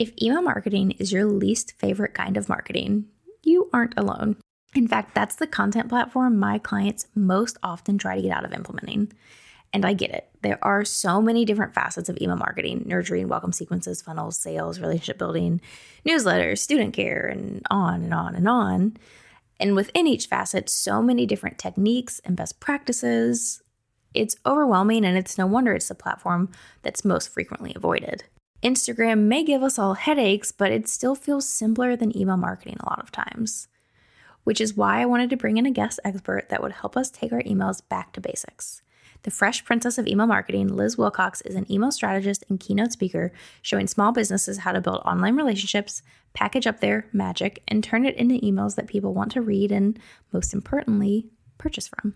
If email marketing is your least favorite kind of marketing, you aren't alone. In fact, that's the content platform my clients most often try to get out of implementing. And I get it. There are so many different facets of email marketing nurturing, welcome sequences, funnels, sales, relationship building, newsletters, student care, and on and on and on. And within each facet, so many different techniques and best practices. It's overwhelming, and it's no wonder it's the platform that's most frequently avoided. Instagram may give us all headaches, but it still feels simpler than email marketing a lot of times. Which is why I wanted to bring in a guest expert that would help us take our emails back to basics. The fresh princess of email marketing, Liz Wilcox, is an email strategist and keynote speaker showing small businesses how to build online relationships, package up their magic, and turn it into emails that people want to read and, most importantly, purchase from.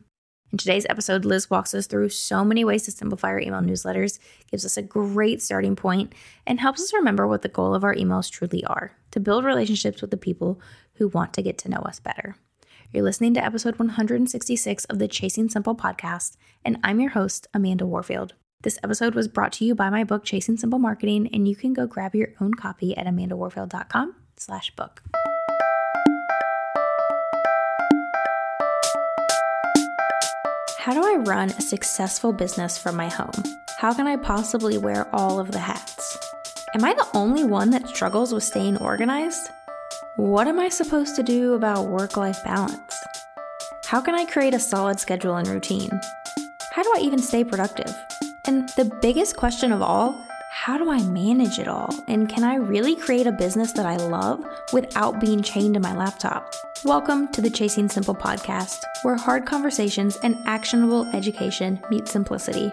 In today's episode, Liz walks us through so many ways to simplify our email newsletters, gives us a great starting point, and helps us remember what the goal of our emails truly are to build relationships with the people who want to get to know us better. You're listening to episode 166 of the Chasing Simple podcast, and I'm your host, Amanda Warfield. This episode was brought to you by my book, Chasing Simple Marketing, and you can go grab your own copy at amandawarfield.com slash book. How do I run a successful business from my home? How can I possibly wear all of the hats? Am I the only one that struggles with staying organized? What am I supposed to do about work life balance? How can I create a solid schedule and routine? How do I even stay productive? And the biggest question of all, how do I manage it all? And can I really create a business that I love without being chained to my laptop? Welcome to the Chasing Simple podcast, where hard conversations and actionable education meet simplicity.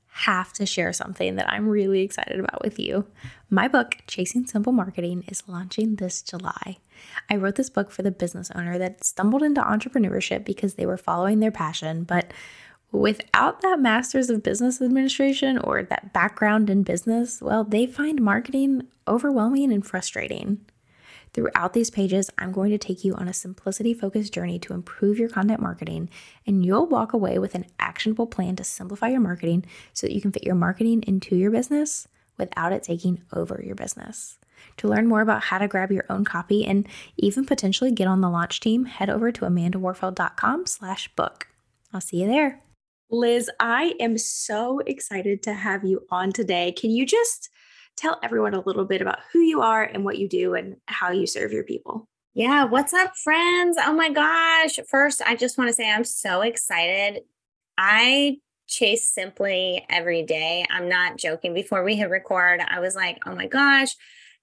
have to share something that I'm really excited about with you. My book, Chasing Simple Marketing, is launching this July. I wrote this book for the business owner that stumbled into entrepreneurship because they were following their passion, but without that master's of business administration or that background in business, well, they find marketing overwhelming and frustrating. Throughout these pages, I'm going to take you on a simplicity focused journey to improve your content marketing, and you'll walk away with an actionable plan to simplify your marketing so that you can fit your marketing into your business without it taking over your business. To learn more about how to grab your own copy and even potentially get on the launch team, head over to amandawarfield.com slash book. I'll see you there. Liz, I am so excited to have you on today. Can you just tell everyone a little bit about who you are and what you do and how you serve your people. Yeah, what's up, friends? Oh my gosh. First, I just want to say I'm so excited. I chase simply every day. I'm not joking. Before we hit record, I was like, oh my gosh,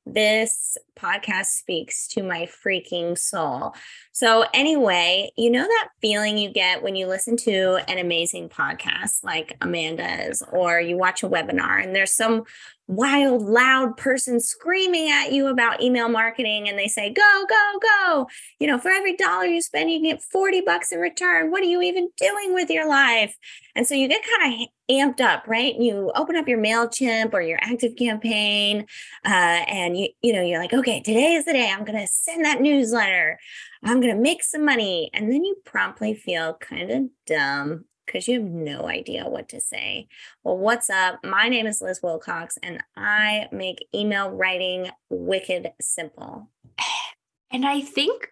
this podcast speaks to my freaking soul. So, anyway, you know that feeling you get when you listen to an amazing podcast like Amanda's, or you watch a webinar and there's some wild, loud person screaming at you about email marketing and they say, go, go, go. You know, for every dollar you spend, you get 40 bucks in return. What are you even doing with your life? And so you get kind of amped up, right? You open up your MailChimp or your active campaign, uh, and you, you know, you're like, okay, today is the day I'm to send that newsletter. I'm to make some money. And then you promptly feel kind of dumb because you have no idea what to say. Well, what's up? My name is Liz Wilcox, and I make email writing wicked simple. And I think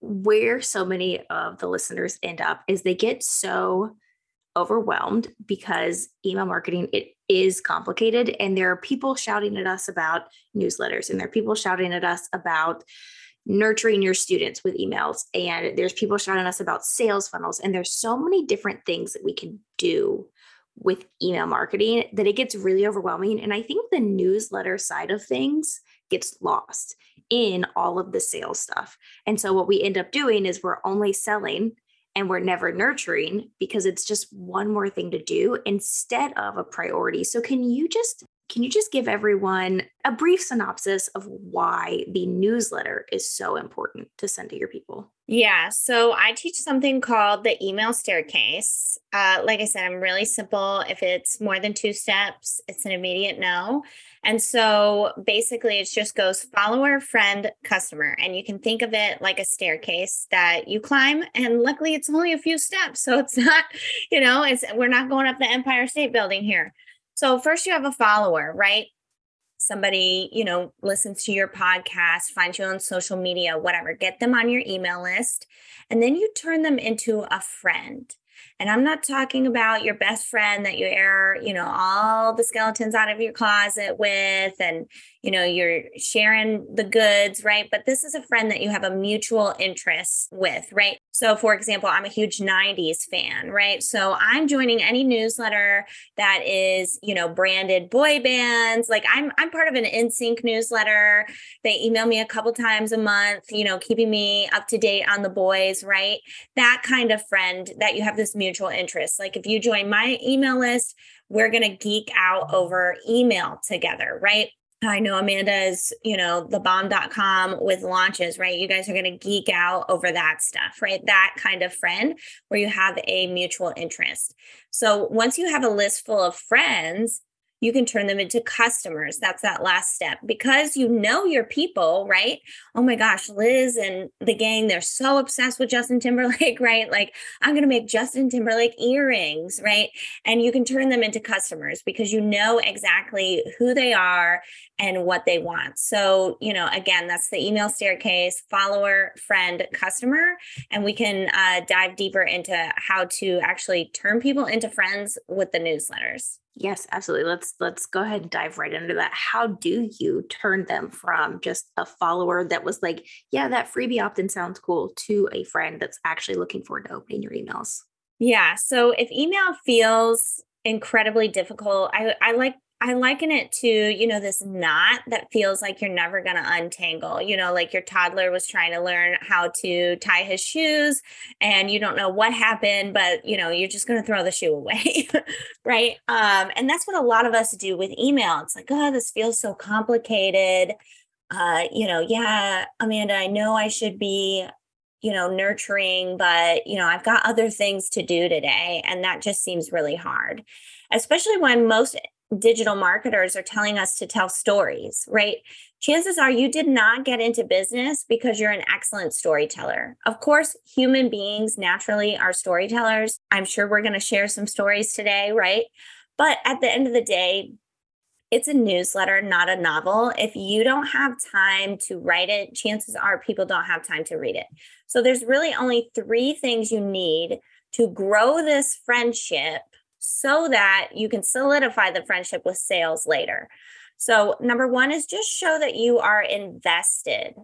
where so many of the listeners end up is they get so overwhelmed because email marketing it is complicated and there are people shouting at us about newsletters and there are people shouting at us about nurturing your students with emails and there's people shouting us about sales funnels and there's so many different things that we can do with email marketing that it gets really overwhelming and i think the newsletter side of things gets lost in all of the sales stuff. And so what we end up doing is we're only selling and we're never nurturing because it's just one more thing to do instead of a priority. So can you just can you just give everyone a brief synopsis of why the newsletter is so important to send to your people? Yeah. So I teach something called the email staircase. Uh, like I said, I'm really simple. If it's more than two steps, it's an immediate no. And so basically, it just goes follower, friend, customer. And you can think of it like a staircase that you climb. And luckily, it's only a few steps. So it's not, you know, it's we're not going up the Empire State Building here. So first you have a follower, right? Somebody, you know, listens to your podcast, finds you on social media, whatever, get them on your email list. And then you turn them into a friend. And I'm not talking about your best friend that you air, you know, all the skeletons out of your closet with and, you know, you're sharing the goods, right? But this is a friend that you have a mutual interest with, right? So, for example, I'm a huge 90s fan, right? So I'm joining any newsletter that is, you know, branded boy bands. Like I'm I'm part of an NSYNC newsletter. They email me a couple times a month, you know, keeping me up to date on the boys, right? That kind of friend that you have this mutual interest. Like if you join my email list, we're going to geek out over email together, right? I know Amanda is, you know, the bomb.com with launches, right? You guys are going to geek out over that stuff, right? That kind of friend where you have a mutual interest. So once you have a list full of friends, you can turn them into customers. That's that last step because you know your people, right? Oh my gosh, Liz and the gang, they're so obsessed with Justin Timberlake, right? Like, I'm going to make Justin Timberlake earrings, right? And you can turn them into customers because you know exactly who they are and what they want. So, you know, again, that's the email staircase follower, friend, customer. And we can uh, dive deeper into how to actually turn people into friends with the newsletters. Yes, absolutely. Let's let's go ahead and dive right into that. How do you turn them from just a follower that was like, yeah, that freebie opt-in sounds cool to a friend that's actually looking forward to opening your emails? Yeah. So if email feels incredibly difficult, I, I like I liken it to, you know, this knot that feels like you're never going to untangle. You know, like your toddler was trying to learn how to tie his shoes and you don't know what happened, but, you know, you're just going to throw the shoe away. right. Um, and that's what a lot of us do with email. It's like, oh, this feels so complicated. Uh, you know, yeah, Amanda, I know I should be you know, nurturing, but, you know, I've got other things to do today. And that just seems really hard, especially when most digital marketers are telling us to tell stories, right? Chances are you did not get into business because you're an excellent storyteller. Of course, human beings naturally are storytellers. I'm sure we're going to share some stories today, right? But at the end of the day, it's a newsletter, not a novel. If you don't have time to write it, chances are people don't have time to read it. So there's really only three things you need to grow this friendship so that you can solidify the friendship with sales later. So, number one is just show that you are invested.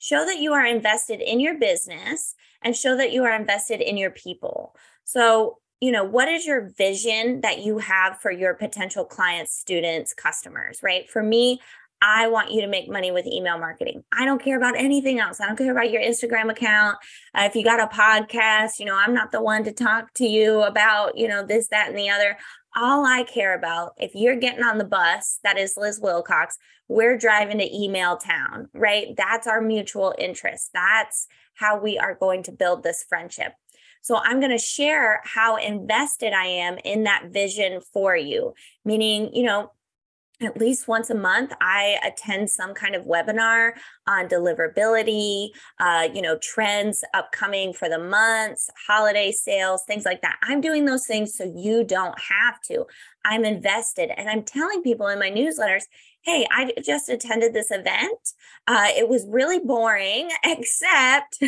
Show that you are invested in your business and show that you are invested in your people. So, you know, what is your vision that you have for your potential clients, students, customers, right? For me, I want you to make money with email marketing. I don't care about anything else. I don't care about your Instagram account. Uh, if you got a podcast, you know, I'm not the one to talk to you about, you know, this, that, and the other. All I care about, if you're getting on the bus, that is Liz Wilcox, we're driving to email town, right? That's our mutual interest. That's how we are going to build this friendship. So I'm going to share how invested I am in that vision for you, meaning, you know, at least once a month i attend some kind of webinar on deliverability uh, you know trends upcoming for the months holiday sales things like that. I'm doing those things so you don't have to. I'm invested and i'm telling people in my newsletters hey, I just attended this event. Uh, it was really boring, except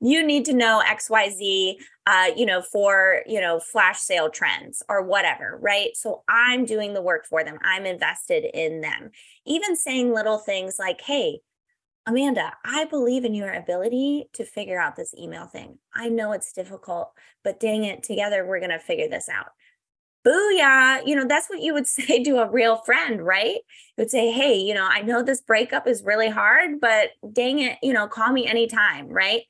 you need to know XYZ, uh, you know, for, you know, flash sale trends or whatever, right? So I'm doing the work for them. I'm invested in them. Even saying little things like, hey, Amanda, I believe in your ability to figure out this email thing. I know it's difficult, but dang it, together we're going to figure this out. Booyah. You know, that's what you would say to a real friend, right? You would say, Hey, you know, I know this breakup is really hard, but dang it, you know, call me anytime, right?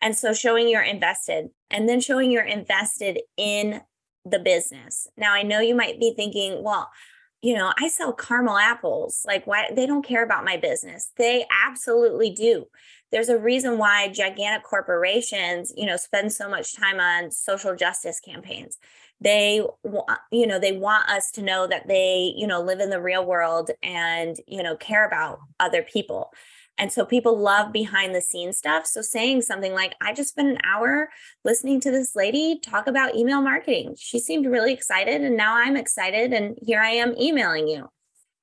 And so showing you're invested and then showing you're invested in the business. Now, I know you might be thinking, well, you know, I sell caramel apples. Like, why they don't care about my business? They absolutely do. There's a reason why gigantic corporations, you know, spend so much time on social justice campaigns. They, you know, they want us to know that they, you know, live in the real world and, you know, care about other people. And so people love behind the scenes stuff. So saying something like, I just spent an hour listening to this lady talk about email marketing. She seemed really excited. And now I'm excited. And here I am emailing you.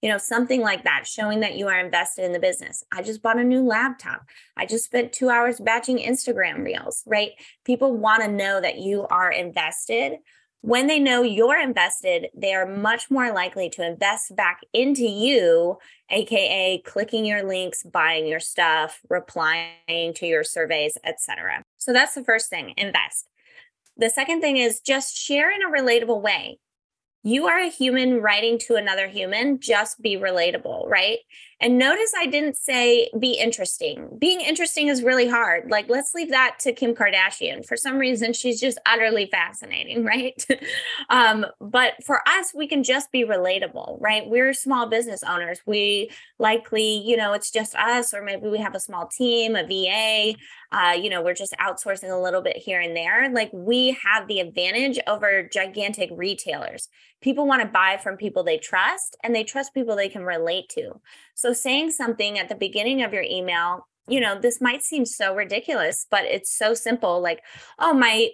You know, something like that, showing that you are invested in the business. I just bought a new laptop. I just spent two hours batching Instagram reels, right? People want to know that you are invested when they know you're invested, they are much more likely to invest back into you, aka clicking your links, buying your stuff, replying to your surveys, etc. So that's the first thing, invest. The second thing is just share in a relatable way you are a human writing to another human, just be relatable, right? And notice I didn't say be interesting. Being interesting is really hard. Like, let's leave that to Kim Kardashian. For some reason, she's just utterly fascinating, right? um, but for us, we can just be relatable, right? We're small business owners. We likely, you know, it's just us, or maybe we have a small team, a VA, uh, you know, we're just outsourcing a little bit here and there. Like, we have the advantage over gigantic retailers people want to buy from people they trust and they trust people they can relate to. So saying something at the beginning of your email, you know, this might seem so ridiculous, but it's so simple like, oh, my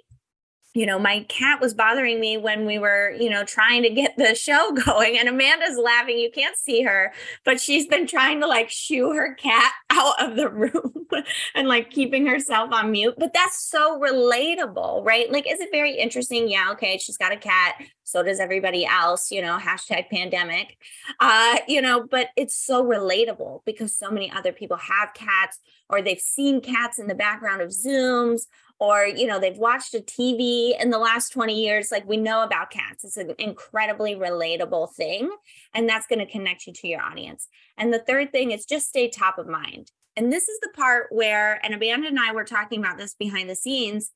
you know, my cat was bothering me when we were, you know, trying to get the show going. And Amanda's laughing. You can't see her, but she's been trying to like shoo her cat out of the room and like keeping herself on mute. But that's so relatable, right? Like, is it very interesting? Yeah, okay. She's got a cat. So does everybody else, you know, hashtag pandemic. Uh, you know, but it's so relatable because so many other people have cats or they've seen cats in the background of Zooms or you know they've watched a tv in the last 20 years like we know about cats. It's an incredibly relatable thing and that's going to connect you to your audience. And the third thing is just stay top of mind. And this is the part where and amanda and i were talking about this behind the scenes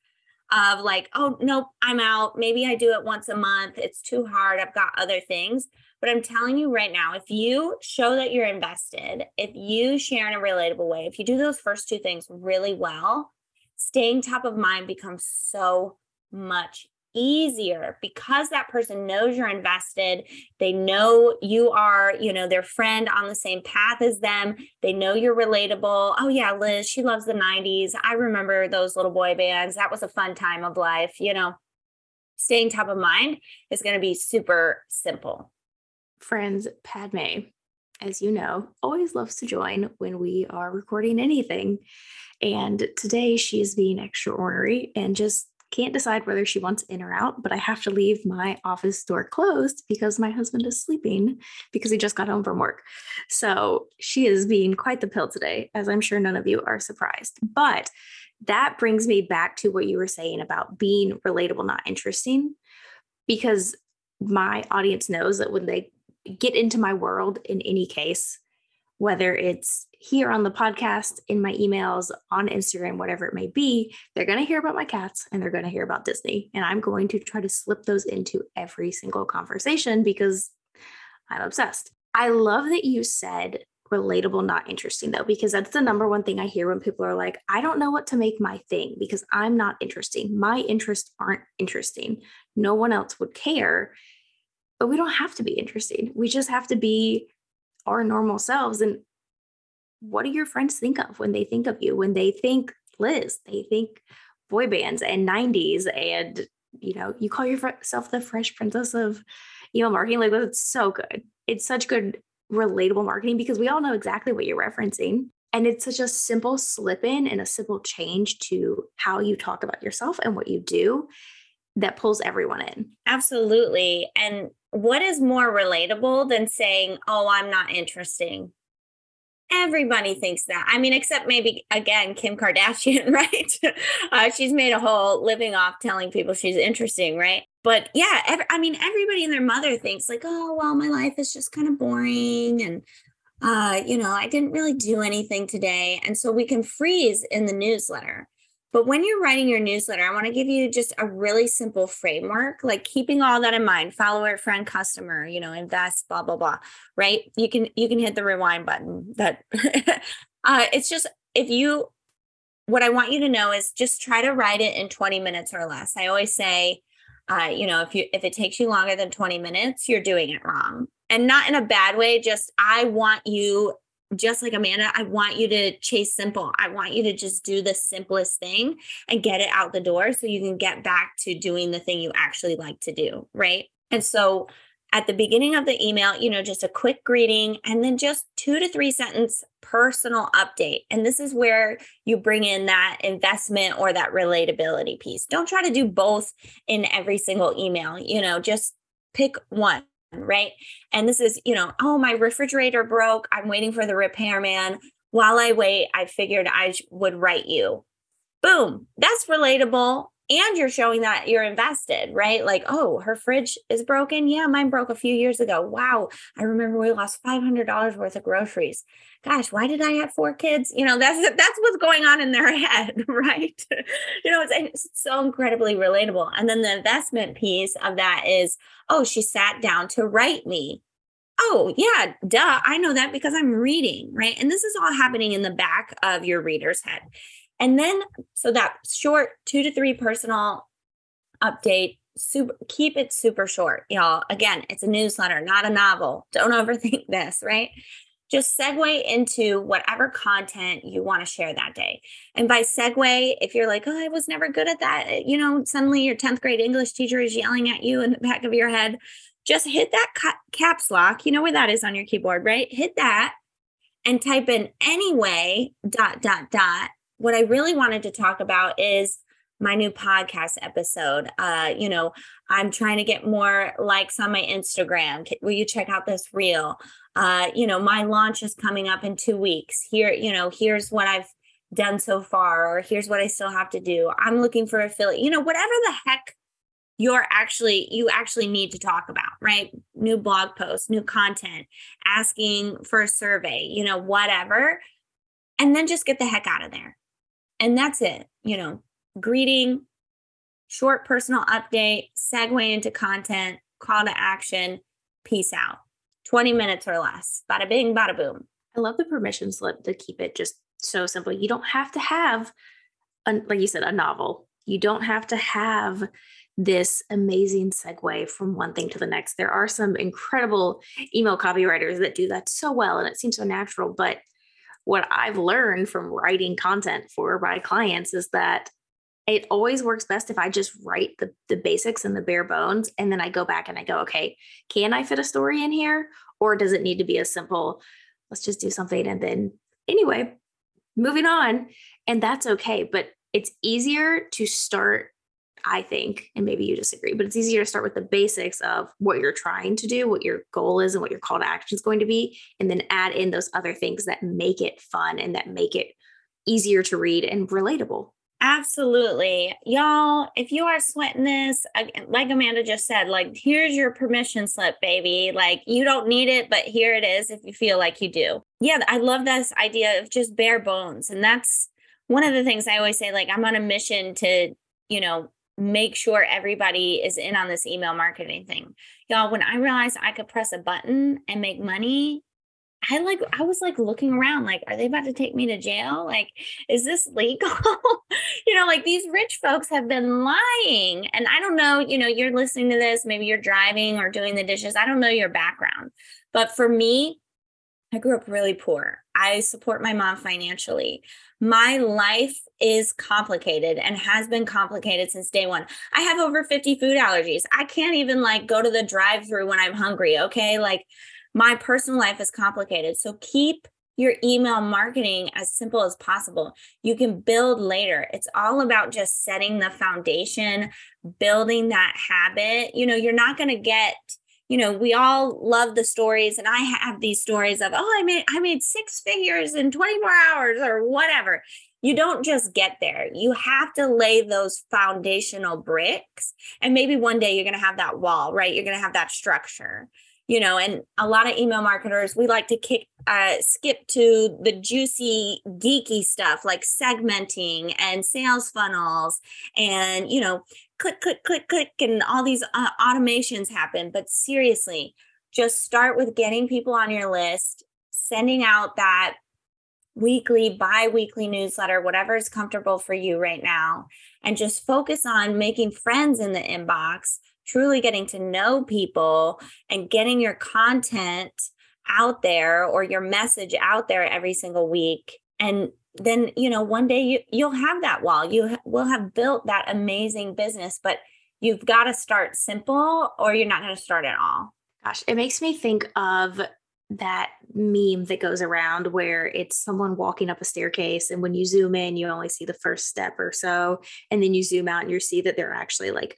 of like oh nope i'm out. Maybe i do it once a month. It's too hard. I've got other things. But i'm telling you right now if you show that you're invested if you share in a relatable way if you do those first two things really well staying top of mind becomes so much easier because that person knows you're invested. They know you are you know their friend on the same path as them. They know you're relatable. Oh yeah liz she loves the 90s i remember those little boy bands. That was a fun time of life you know. Staying top of mind is going to be super simple. Friends padme as you know always loves to join when we are recording anything and today she is being extra ornery and just can't decide whether she wants in or out, but I have to leave my office door closed because my husband is sleeping because he just got home from work. So she is being quite the pill today, as I'm sure none of you are surprised. But that brings me back to what you were saying about being relatable, not interesting, because my audience knows that when they get into my world in any case, whether it's here on the podcast, in my emails, on Instagram, whatever it may be, they're going to hear about my cats and they're going to hear about Disney. And I'm going to try to slip those into every single conversation because I'm obsessed. I love that you said relatable, not interesting, though, because that's the number one thing I hear when people are like, I don't know what to make my thing because I'm not interesting. My interests aren't interesting. No one else would care. But we don't have to be interesting. We just have to be our normal selves. And what do your friends think of when they think of you? When they think Liz, they think boy bands and 90s and you know, you call yourself the fresh princess of email marketing. Like that's so good. It's such good relatable marketing because we all know exactly what you're referencing. And it's such a simple slip in and a simple change to how you talk about yourself and what you do that pulls everyone in. Absolutely. And what is more relatable than saying, oh, I'm not interesting? Everybody thinks that. I mean, except maybe again, Kim Kardashian, right? uh, she's made a whole living off telling people she's interesting, right? But yeah, I mean, everybody and their mother thinks like, oh, well, my life is just kind of boring. And, uh, you know, I didn't really do anything today. And so we can freeze in the newsletter. But when you're writing your newsletter, I want to give you just a really simple framework, like keeping all that in mind, follower, friend, customer, you know, invest, blah, blah, blah. Right. You can you can hit the rewind button. That uh it's just if you what I want you to know is just try to write it in 20 minutes or less. I always say, uh, you know, if you if it takes you longer than 20 minutes, you're doing it wrong. And not in a bad way, just I want you just like Amanda, I want you to chase simple. I want you to just do the simplest thing and get it out the door so you can get back to doing the thing you actually like to do. Right. And so at the beginning of the email, you know, just a quick greeting and then just two to three sentence personal update. And this is where you bring in that investment or that relatability piece. Don't try to do both in every single email, you know, just pick one right? And this is, you know, oh, my refrigerator broke. I'm waiting for the repairman. While I wait, I figured I would write you. Boom. That's relatable and you're showing that you're invested, right? Like, oh, her fridge is broken. Yeah, mine broke a few years ago. Wow. I remember we lost $500 worth of groceries. Gosh, why did I have four kids? You know, that's that's what's going on in their head, right? you know, it's, it's so incredibly relatable. And then the investment piece of that is, oh, she sat down to write me. Oh, yeah, duh. I know that because I'm reading, right? And this is all happening in the back of your reader's head. And then, so that short two to three personal update, super, keep it super short, y'all. Again, it's a newsletter, not a novel. Don't overthink this, right? Just segue into whatever content you want to share that day. And by segue, if you're like, oh, I was never good at that, eh, you know, suddenly your 10th grade English teacher is yelling at you in the back of your head, just hit that ca- caps lock. You know where that is on your keyboard, right? Hit that and type in anyway, dot, dot, dot, what I really wanted to talk about is my new podcast episode. Uh, you know, I'm trying to get more likes on my Instagram. Will you check out this reel? Uh, you know, my launch is coming up in two weeks. Here, you know, here's what I've done so far, or here's what I still have to do. I'm looking for affiliate, you know, whatever the heck you're actually you actually need to talk about right new blog posts new content asking for a survey you know whatever and then just get the heck out of there and that's it, you know, greeting, short personal update, segue into content, call to action, peace out. 20 minutes or less. Bada bing, bada boom. I love the permission slip to keep it just so simple. You don't have to have, a, like you said, a novel. You don't have to have this amazing segue from one thing to the next. There are some incredible email copywriters that do that so well and it seems so natural, but what I've learned from writing content for my clients is that it always works best if I just write the, the basics and the bare bones. And then I go back and I go, okay, can I fit a story in here? Or does it need to be a simple, let's just do something and then anyway, moving on. And that's okay. But it's easier to start I think, and maybe you disagree, but it's easier to start with the basics of what you're trying to do, what your goal is, and what your call to action is going to be, and then add in those other things that make it fun and that make it easier to read and relatable. Absolutely. Y'all, if you are sweating this, uh, like Amanda just said, like, here's your permission slip, baby. Like, you don't need it, but here it is if you feel like you do. Yeah, I love this idea of just bare bones. And that's one of the things I always say, like, I'm on a mission to, you know, make sure everybody is in on this email marketing thing. Y'all, when I realized I could press a button and make money, I like I was like looking around like are they about to take me to jail? Like is this legal? you know, like these rich folks have been lying. And I don't know, you know, you're listening to this, maybe you're driving or doing the dishes. I don't know your background. But for me, I grew up really poor. I support my mom financially. My life is complicated and has been complicated since day one. I have over 50 food allergies. I can't even like go to the drive through when I'm hungry. Okay. Like my personal life is complicated. So keep your email marketing as simple as possible. You can build later. It's all about just setting the foundation, building that habit. You know, you're not going to get you know, we all love the stories and I have these stories of, oh, I made I made six figures in 24 hours or whatever. You don't just get there. You have to lay those foundational bricks and maybe one day you're going to have that wall, right? You're going to have that structure. You know, and a lot of email marketers, we like to kick uh, skip to the juicy, geeky stuff like segmenting and sales funnels and, you know, click, click, click, click, and all these uh, automations happen. But seriously, just start with getting people on your list, sending out that weekly, bi weekly newsletter, whatever is comfortable for you right now, and just focus on making friends in the inbox, truly getting to know people and getting your content out there or your message out there every single week. And then you know one day you you'll have that wall you will have built that amazing business but you've got to start simple or you're not going to start at all gosh it makes me think of that meme that goes around where it's someone walking up a staircase and when you zoom in you only see the first step or so and then you zoom out and you see that they're actually like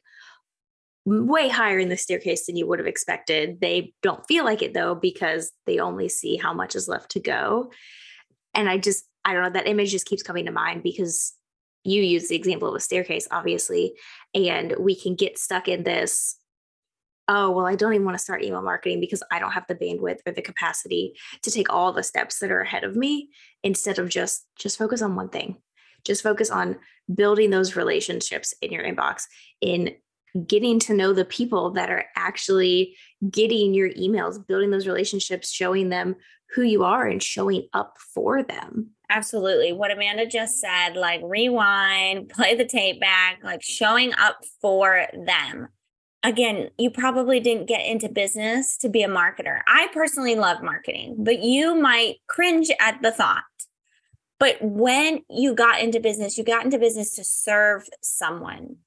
way higher in the staircase than you would have expected they don't feel like it though because they only see how much is left to go and i just I don't know, that image just keeps coming to mind because you use the example of a staircase, obviously, and we can get stuck in this. Oh, well, I don't even want to start email marketing because I don't have the bandwidth or the capacity to take all the steps that are ahead of me instead of just just focus on one thing. Just focus on building those relationships in your inbox, in getting to know the people that are actually getting your emails, building those relationships, showing them who you are and showing up for them. Absolutely. What Amanda just said, like rewind, play the tape back, like showing up for them. Again, you probably didn't get into business to be a marketer. I personally love marketing, but you might cringe at the thought. But when you got into business, you got into business to serve someone.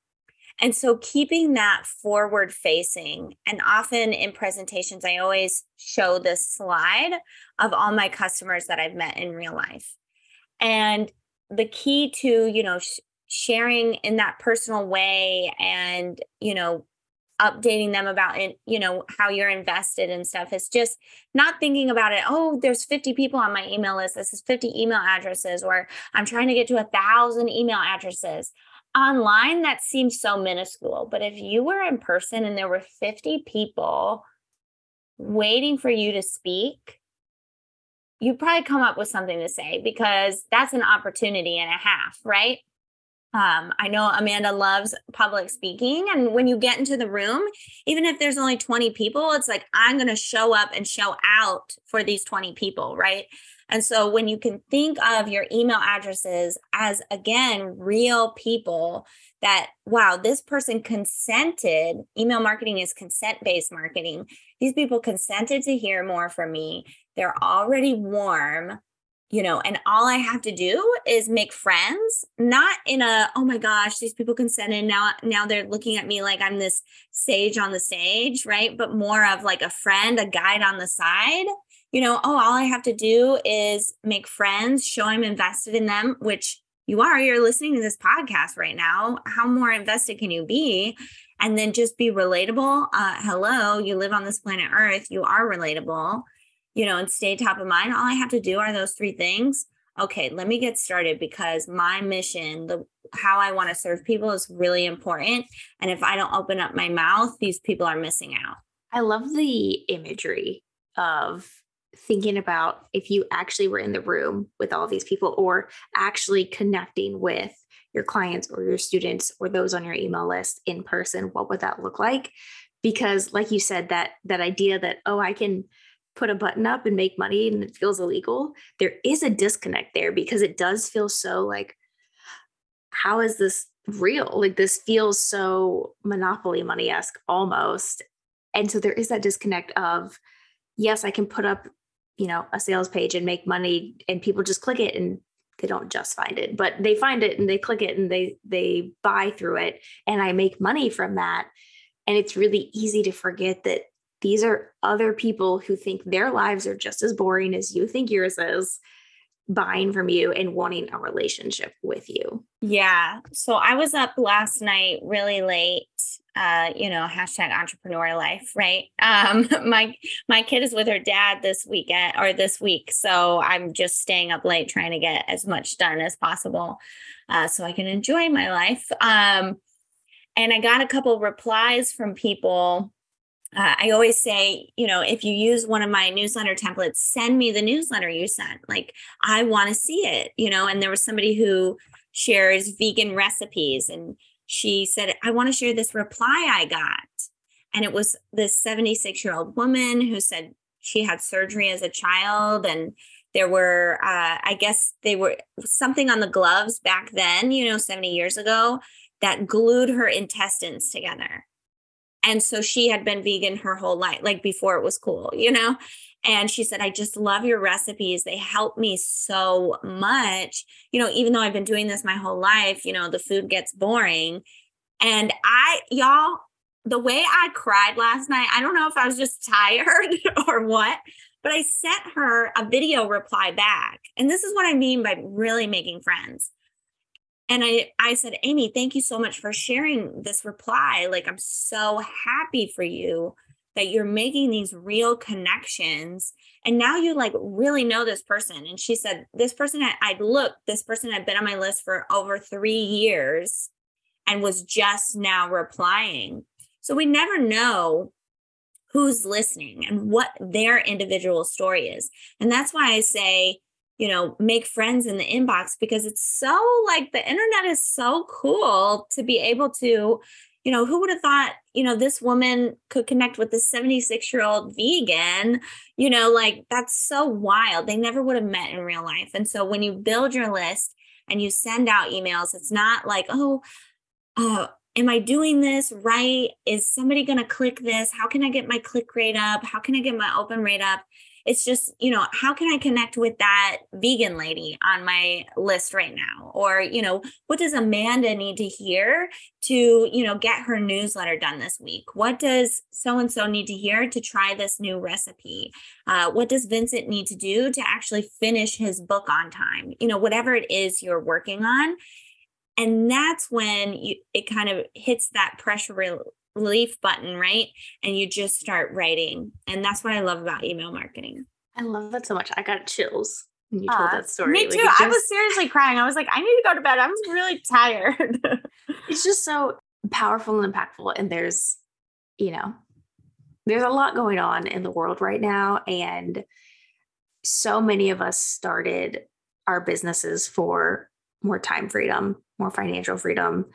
And so keeping that forward facing, and often in presentations, I always show this slide of all my customers that I've met in real life. And the key to, you know, sh- sharing in that personal way and, you know, updating them about it, you know, how you're invested and stuff is just not thinking about it. Oh, there's 50 people on my email list. This is 50 email addresses, or I'm trying to get to a thousand email addresses. Online, that seems so minuscule. But if you were in person and there were 50 people waiting for you to speak, you'd probably come up with something to say because that's an opportunity and a half, right? Um, I know Amanda loves public speaking. And when you get into the room, even if there's only 20 people, it's like, I'm going to show up and show out for these 20 people, right? And so when you can think of your email addresses as, again, real people that, wow, this person consented, email marketing is consent based marketing. These people consented to hear more from me. They're already warm you know, and all I have to do is make friends, not in a, oh my gosh, these people consented. Now, now they're looking at me like I'm this sage on the stage, right? But more of like a friend, a guide on the side. You know, oh, all I have to do is make friends, show I'm invested in them, which you are. You're listening to this podcast right now. How more invested can you be? And then just be relatable. Uh, hello, you live on this planet Earth. You are relatable you know, and stay top of mind, all I have to do are those three things. Okay, let me get started because my mission, the how I want to serve people is really important. And if I don't open up my mouth, these people are missing out. I love the imagery of thinking about if you actually were in the room with all these people or actually connecting with your clients or your students or those on your email list in person what would that look like because like you said that that idea that oh i can put a button up and make money and it feels illegal, there is a disconnect there because it does feel so like, how is this real? Like this feels so monopoly money esque almost. And so there is that disconnect of, yes, I can put up, you know, a sales page and make money and people just click it and they don't just find it, but they find it and they click it and they they buy through it and I make money from that. And it's really easy to forget that these are other people who think their lives are just as boring as you think yours is buying from you and wanting a relationship with you. Yeah. So I was up last night really late uh, you know, hashtag entrepreneur life, right? Um, my my kid is with her dad this weekend or this week, so I'm just staying up late trying to get as much done as possible, uh, so I can enjoy my life. Um, and I got a couple replies from people. Uh, I always say, you know, if you use one of my newsletter templates, send me the newsletter you sent. Like, I want to see it, you know. And there was somebody who shares vegan recipes and she said, I want to share this reply I got. And it was this 76 year old woman who said she had surgery as a child. And there were, uh, I guess, they were something on the gloves back then, you know, 70 years ago that glued her intestines together. And so she had been vegan her whole life, like before it was cool, you know? And she said, I just love your recipes. They help me so much. You know, even though I've been doing this my whole life, you know, the food gets boring. And I, y'all, the way I cried last night, I don't know if I was just tired or what, but I sent her a video reply back. And this is what I mean by really making friends. And I, I said, Amy, thank you so much for sharing this reply. Like, I'm so happy for you that you're making these real connections. And now you like really know this person. And she said this person I, i'd looked this person had been on my list for over three years and was just now replying. So we never know who's listening and what their individual story is. And that's why i say you know make friends in the inbox because it's so like the internet is so cool to be able to you know, who would have thought, you know, this woman could connect with this 76 year old vegan? You know, like that's so wild. They never would have met in real life. And so when you build your list and you send out emails, it's not like, oh, uh, am I doing this right? Is somebody going to click this? How can I get my click rate up? How can I get my open rate up? It's just you know how can i connect with that vegan lady on my list right now? Or you know what does amanda need to hear to you know get her newsletter done this week? What does so and so need to hear to try this new recipe? Uh, what does vincent need to do to actually finish his book on time? You know whatever it is you're working on. And that's when you, it kind of hits that pressure relief button, right? And you just start writing. And that's what I love about email marketing. I love that so much. I got chills when you told uh, that story. Me too. Like just, I was seriously crying. I was like, I need to go to bed. I'm really tired. it's just so powerful and impactful. And there's, you know, there's a lot going on in the world right now. And so many of us started our businesses for more time freedom, more financial freedom.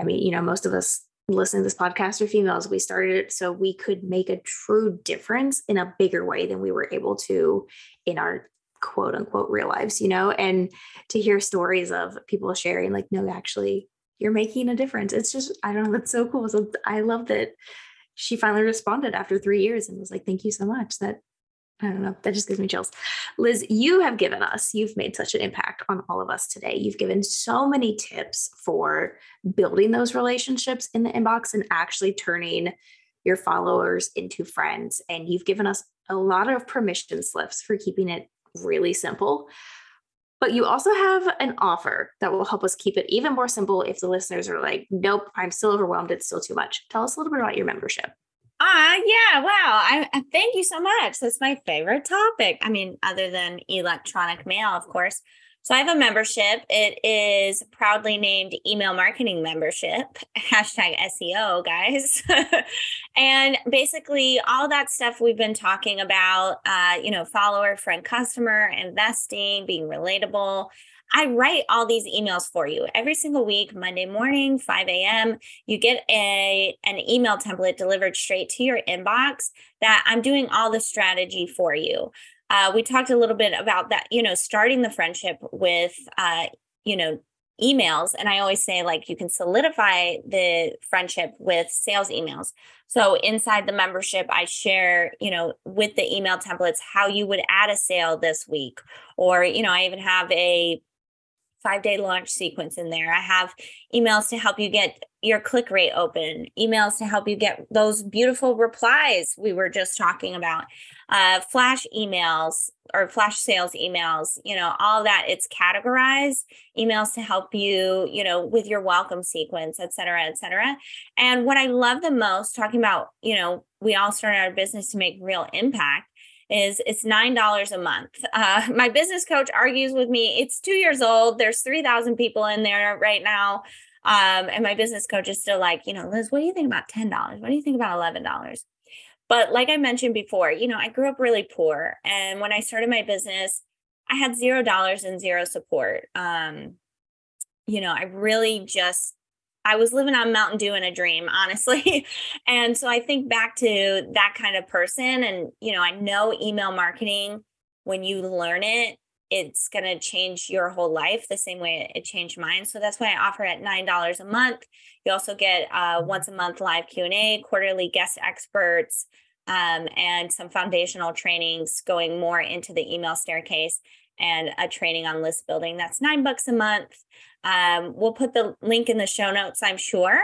I mean, you know, most of us listening to this podcast are females. We started it so we could make a true difference in a bigger way than we were able to in our quote unquote real lives, you know, and to hear stories of people sharing, like, no, actually, you're making a difference. It's just, I don't know, that's so cool. So I love that she finally responded after three years and was like, thank you so much. That I don't know. That just gives me chills. Liz, you have given us, you've made such an impact on all of us today. You've given so many tips for building those relationships in the inbox and actually turning your followers into friends. And you've given us a lot of permission slips for keeping it really simple. But you also have an offer that will help us keep it even more simple if the listeners are like, nope, I'm still overwhelmed. It's still too much. Tell us a little bit about your membership. Ah, yeah. Wow. I, I thank you so much. That's my favorite topic. I mean, other than electronic mail, of course. So I have a membership. It is proudly named email marketing membership, hashtag SEO, guys. and basically all that stuff we've been talking about, uh, you know, follower, friend, customer, investing, being relatable, I write all these emails for you every single week, Monday morning, 5 a.m. You get a an email template delivered straight to your inbox that I'm doing all the strategy for you. Uh, we talked a little bit about that, you know, starting the friendship with, uh, you know, emails. And I always say, like, you can solidify the friendship with sales emails. So inside the membership, I share, you know, with the email templates, how you would add a sale this week. Or, you know, I even have a five day launch sequence in there. I have emails to help you get your click rate open, emails to help you get those beautiful replies we were just talking about, uh, flash emails or flash sales emails, you know, all that. It's categorized emails to help you, you know, with your welcome sequence, et cetera, et cetera. And what I love the most, talking about, you know, we all started our business to make real impact is it's nine dollars a month. Uh, my business coach argues with me. It's two years old. There's three thousand people in there right now. Um, and my business coach is still like, you know, Liz, what do you think about $10? What do you think about $11? But like I mentioned before, you know, I grew up really poor. And when I started my business, I had zero dollars and zero support. Um, you know, I really just I was living on Mountain Dew in a dream, honestly. and so I think back to that kind of person. And, you know, I know email marketing, when you learn it, it's going to change your whole life the same way it changed mine. So that's why I offer at $9 a month. You also get uh, once a month live Q&A, quarterly guest experts, um, and some foundational trainings going more into the email staircase and a training on list building. That's nine bucks a month. Um, we'll put the link in the show notes, I'm sure.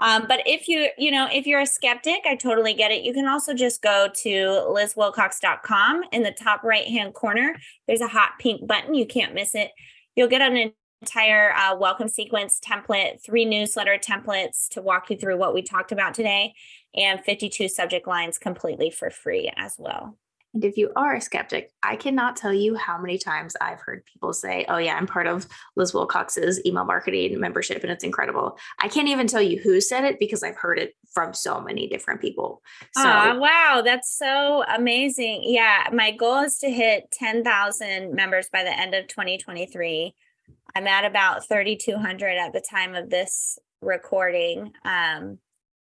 Um, but if you, you know, if you're a skeptic, I totally get it. You can also just go to lizwilcox.com in the top right hand corner. There's a hot pink button. You can't miss it. You'll get an entire uh, welcome sequence template, three newsletter templates to walk you through what we talked about today, and 52 subject lines completely for free as well. And if you are a skeptic, I cannot tell you how many times I've heard people say, Oh, yeah, I'm part of Liz Wilcox's email marketing membership and it's incredible. I can't even tell you who said it because I've heard it from so many different people. So, oh, wow. That's so amazing. Yeah. My goal is to hit 10,000 members by the end of 2023. I'm at about 3,200 at the time of this recording. Um,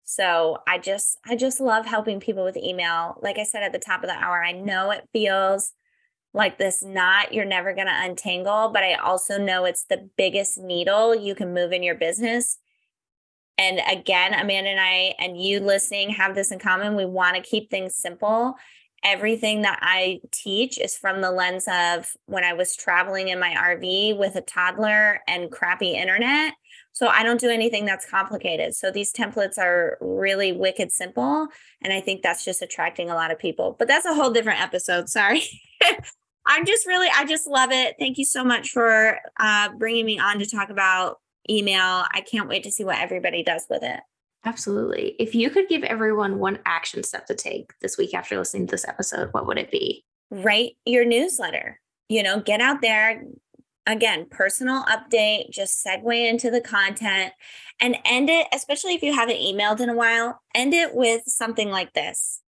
so I just I just love helping people with email. Like I said at the top of the hour, I know it feels like this knot you're never going to untangle, but I also know it's the biggest needle you can move in your business. And again, Amanda and I and you listening have this in common. We want to keep things simple. Everything that I teach is from the lens of when I was traveling in my RV with a toddler and crappy internet so I don't do anything that's complicated. So these templates are really wicked simple. And I think that's just attracting a lot of people. But that's a whole different episode. Sorry. I'm just really, I just love it. Thank you so much for uh, bringing me on to talk about email. I can't wait to see what everybody does with it. Absolutely. If you could give everyone one action step to take this week after listening to this episode, what would it be? Write your newsletter. You know, get out there, again, personal update, just segue into the content and end it, especially if you haven't emailed in a while, end it with something like this.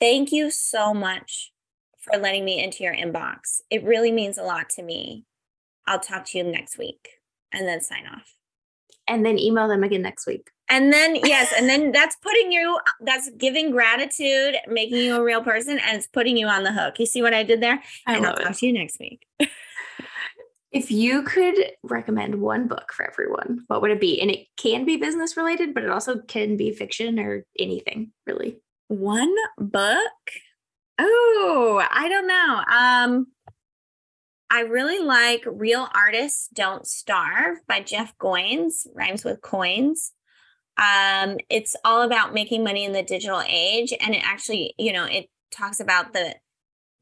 Thank you so much for letting me into your inbox. It really means a lot to me. I'll talk to you next week and then sign off. And then email them again next week. And then, yes, and then that's putting you, that's giving gratitude, making you a real person, and it's putting you on the hook. You see what I did there? I and I'll talk to you next week. If you could recommend one book for everyone, what would it be? And it can be business related, but it also can be fiction or anything really. One book? Oh, I don't know. Um I really like Real Artists Don't Starve by Jeff Goins, rhymes with coins. Um, it's all about making money in the digital age. And it actually, you know, it talks about the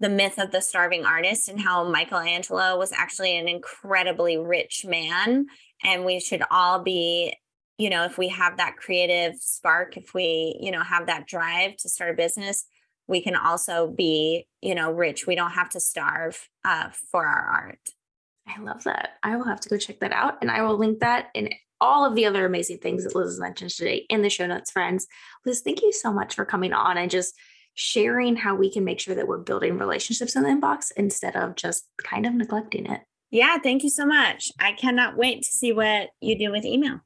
the myth of the starving artist and how Michelangelo was actually an incredibly rich man. And we should all be, you know, if we have that creative spark, if we, you know, have that drive to start a business, we can also be, you know, rich. We don't have to starve uh, for our art. I love that. I will have to go check that out. And I will link that in all of the other amazing things that Liz has mentioned today in the show notes, friends. Liz, thank you so much for coming on and just sharing how we can make sure that we're building relationships in the inbox instead of just kind of neglecting it. Yeah, thank you so much. I cannot wait to see what you do with email.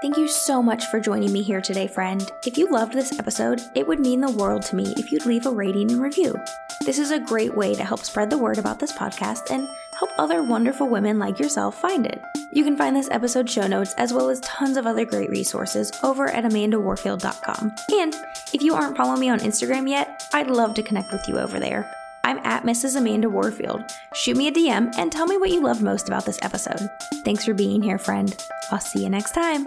Thank you so much for joining me here today, friend. If you loved this episode, it would mean the world to me if you'd leave a rating and review. This is a great way to help spread the word about this podcast and help other wonderful women like yourself find it. You can find this episode show notes as well as tons of other great resources over at amandawarfield.com. And if you aren't following me on Instagram yet, I'd love to connect with you over there. I'm at Mrs. Amanda Warfield. Shoot me a DM and tell me what you loved most about this episode. Thanks for being here, friend. I'll see you next time.